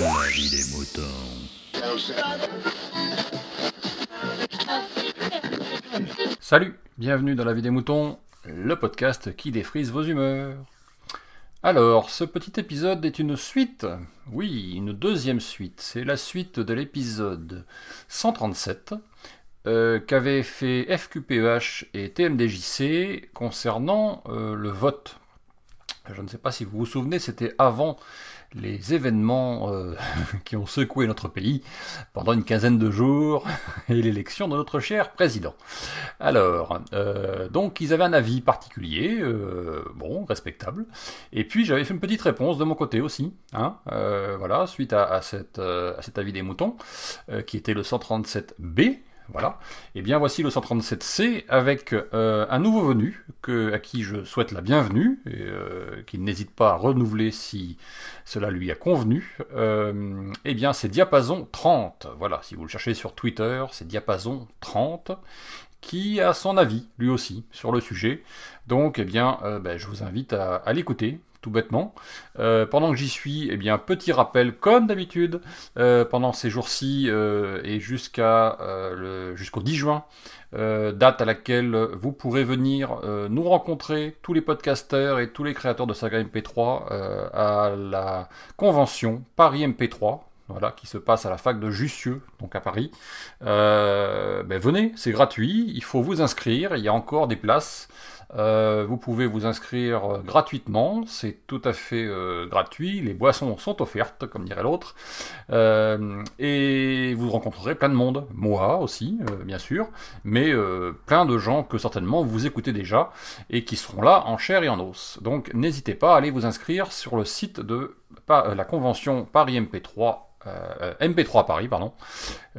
La vie moutons. Salut, bienvenue dans La vie des moutons, le podcast qui défrise vos humeurs. Alors, ce petit épisode est une suite, oui, une deuxième suite. C'est la suite de l'épisode 137 euh, qu'avaient fait FQPEH et TMDJC concernant euh, le vote. Je ne sais pas si vous vous souvenez, c'était avant les événements euh, qui ont secoué notre pays pendant une quinzaine de jours et l'élection de notre cher président. Alors, euh, donc ils avaient un avis particulier, euh, bon, respectable, et puis j'avais fait une petite réponse de mon côté aussi, hein, voilà, suite à, cet avis des moutons, qui était le 137B, voilà. Et eh bien voici le 137C avec euh, un nouveau venu à qui je souhaite la bienvenue et euh, qu'il n'hésite pas à renouveler si cela lui a convenu. Euh, eh bien c'est Diapason 30. Voilà, si vous le cherchez sur Twitter, c'est Diapason 30 qui a son avis lui aussi sur le sujet. Donc eh bien ben, je vous invite à, l'écouter tout bêtement. Euh, pendant que j'y suis, eh bien, petit rappel, comme d'habitude, euh, pendant ces jours-ci euh, et jusqu'à jusqu'au 10 juin, date à laquelle vous pourrez venir nous rencontrer, tous les podcasters et tous les créateurs de Saga MP3, à la convention Paris MP3, voilà, qui se passe à la fac de Jussieu, donc à Paris. ben venez, c'est gratuit, il faut vous inscrire, il y a encore des places. Euh, vous pouvez vous inscrire euh, gratuitement, c'est tout à fait euh, gratuit, les boissons sont offertes, comme dirait l'autre, et vous rencontrerez plein de monde, moi aussi, bien sûr, mais plein de gens que certainement vous écoutez déjà et qui seront là en chair et en os. Donc n'hésitez pas à aller vous inscrire sur le site de la convention Paris MP3 MP3 Paris, pardon.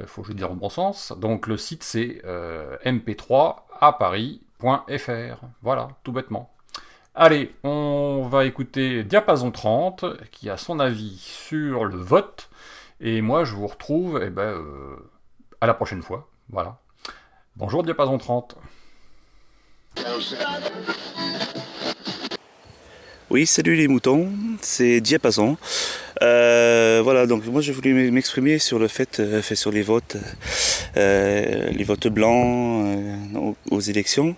Faut que je dise en bon sens. Donc le site c'est MP3 à Paris Voilà, tout bêtement. Allez, on va écouter Diapason 30 qui a son avis sur le vote. Et moi, je vous retrouve eh ben, euh, à la prochaine fois. Voilà. Bonjour Diapason 30. Oui, salut les moutons, c'est Diapason. Euh, voilà, donc moi je voulais m'exprimer sur le fait, euh, fait sur les votes, euh, les votes blancs aux, élections,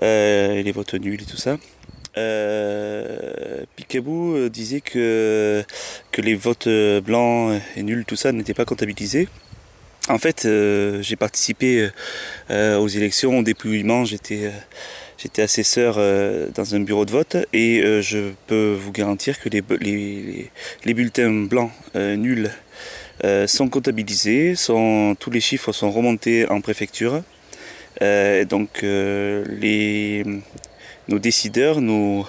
et les votes nuls et tout ça. Picabou disait que, que les votes blancs et nuls, tout ça, n'étaient pas comptabilisés. En fait, j'ai participé aux élections au dépouillement, j'étais J'étais assesseur euh, dans un bureau de vote et euh, je peux vous garantir que les, bulletins blancs euh, nuls sont comptabilisés, tous les chiffres sont remontés en préfecture. donc nos décideurs, nos,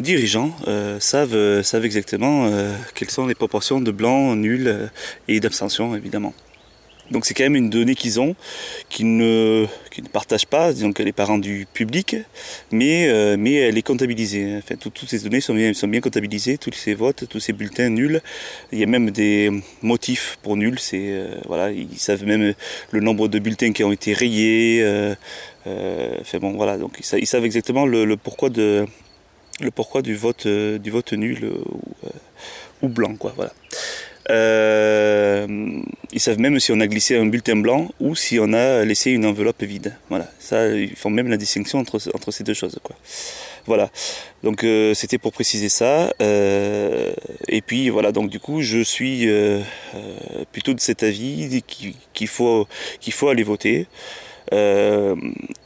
dirigeants savent, savent exactement quelles sont les proportions de blancs, nuls et d'abstention évidemment. Donc c'est quand même une donnée qu'ils ont, qu'ils ne, ne partagent pas, disons qu'elle n'est pas rendue publique, mais, euh, mais elle est comptabilisée. Enfin, toutes ces données sont bien, sont bien comptabilisées, tous ces votes, tous ces bulletins nuls. Il y a même des motifs pour nuls, euh, voilà, ils savent même le nombre de bulletins qui ont été rayés. Euh, enfin bon, voilà, donc ils, savent exactement le, pourquoi, de, le pourquoi du, vote, du vote nul ou, ou blanc, quoi, voilà. Euh, ils savent même si on a glissé un bulletin blanc ou si on a laissé une enveloppe vide. Voilà, ça, ils font même la distinction entre, ces deux choses. Quoi. Voilà, donc euh, c'était pour préciser ça. Euh, et puis voilà, donc du coup, je suis euh, euh plutôt de cet avis qu'il faut, qu'il faut aller voter. Euh,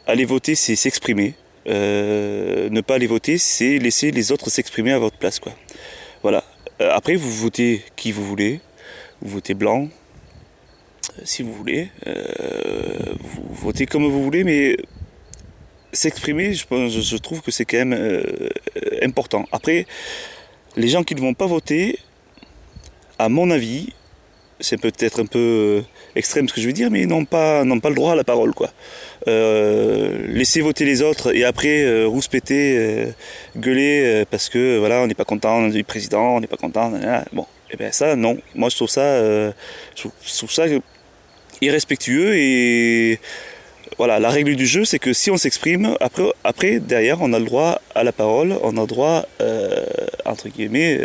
aller voter, c'est s'exprimer. ne pas aller voter, c'est laisser les autres s'exprimer à votre place. Quoi. Voilà, après, vous votez qui vous voulez. Vous votez blanc, euh, si vous voulez. Euh, vous votez comme vous voulez, mais s'exprimer, je, je, trouve que c'est quand même important. Après, les gens qui ne vont pas voter, à mon avis, c'est peut-être un peu extrême ce que je veux dire, mais ils n'ont pas, le droit à la parole. Quoi. Euh, laisser voter les autres et après euh, rouspéter, euh, gueuler euh, parce que voilà, on n'est pas content du président, on n'est pas content. Bon, et eh bien ça, non. Moi, je trouve ça, je trouve, ça irrespectueux et voilà, la règle du jeu, c'est que si on s'exprime, après, après, derrière, on a le droit à la parole, on a le droit, entre guillemets,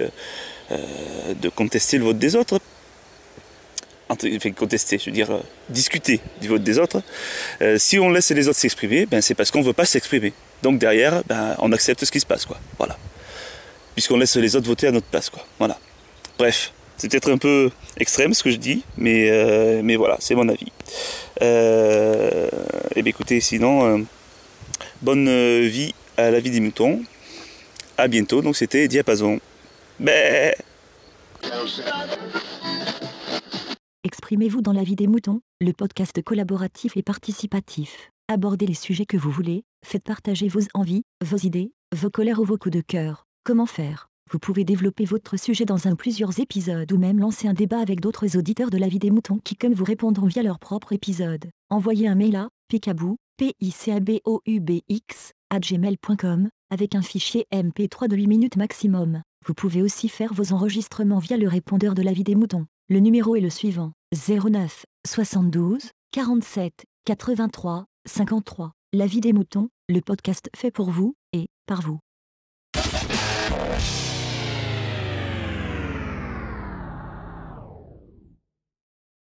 de contester le vote des autres. Contester, je veux dire, discuter du vote des autres. si on laisse les autres s'exprimer, ben, c'est parce qu'on ne veut pas s'exprimer. Donc derrière, ben, on accepte ce qui se passe. Quoi. Voilà. Puisqu'on laisse les autres voter à notre place. Quoi. Voilà. Bref, c'est peut-être un peu extrême ce que je dis, mais, euh, mais voilà, c'est mon avis. Euh, et eh bien écoutez, sinon, euh, bonne vie à la vie des moutons. À bientôt, donc c'était Diapason. Bé Exprimez-vous dans la vie des moutons, le podcast collaboratif et participatif. Abordez les sujets que vous voulez, faites partager vos envies, vos idées, vos colères ou vos coups de cœur. Comment faire? Vous pouvez développer votre sujet dans un plusieurs épisodes ou même lancer un débat avec d'autres auditeurs de la vie des moutons qui comme vous répondront via leur propre épisode. Envoyez un mail à picabou, p i c a b o u b x gmail.com avec un fichier MP3 de 8 minutes maximum. Vous pouvez aussi faire vos enregistrements via le répondeur de la vie des moutons. Le numéro est le suivant 09 72 47 83 53. La vie des moutons, le podcast fait pour vous et par vous.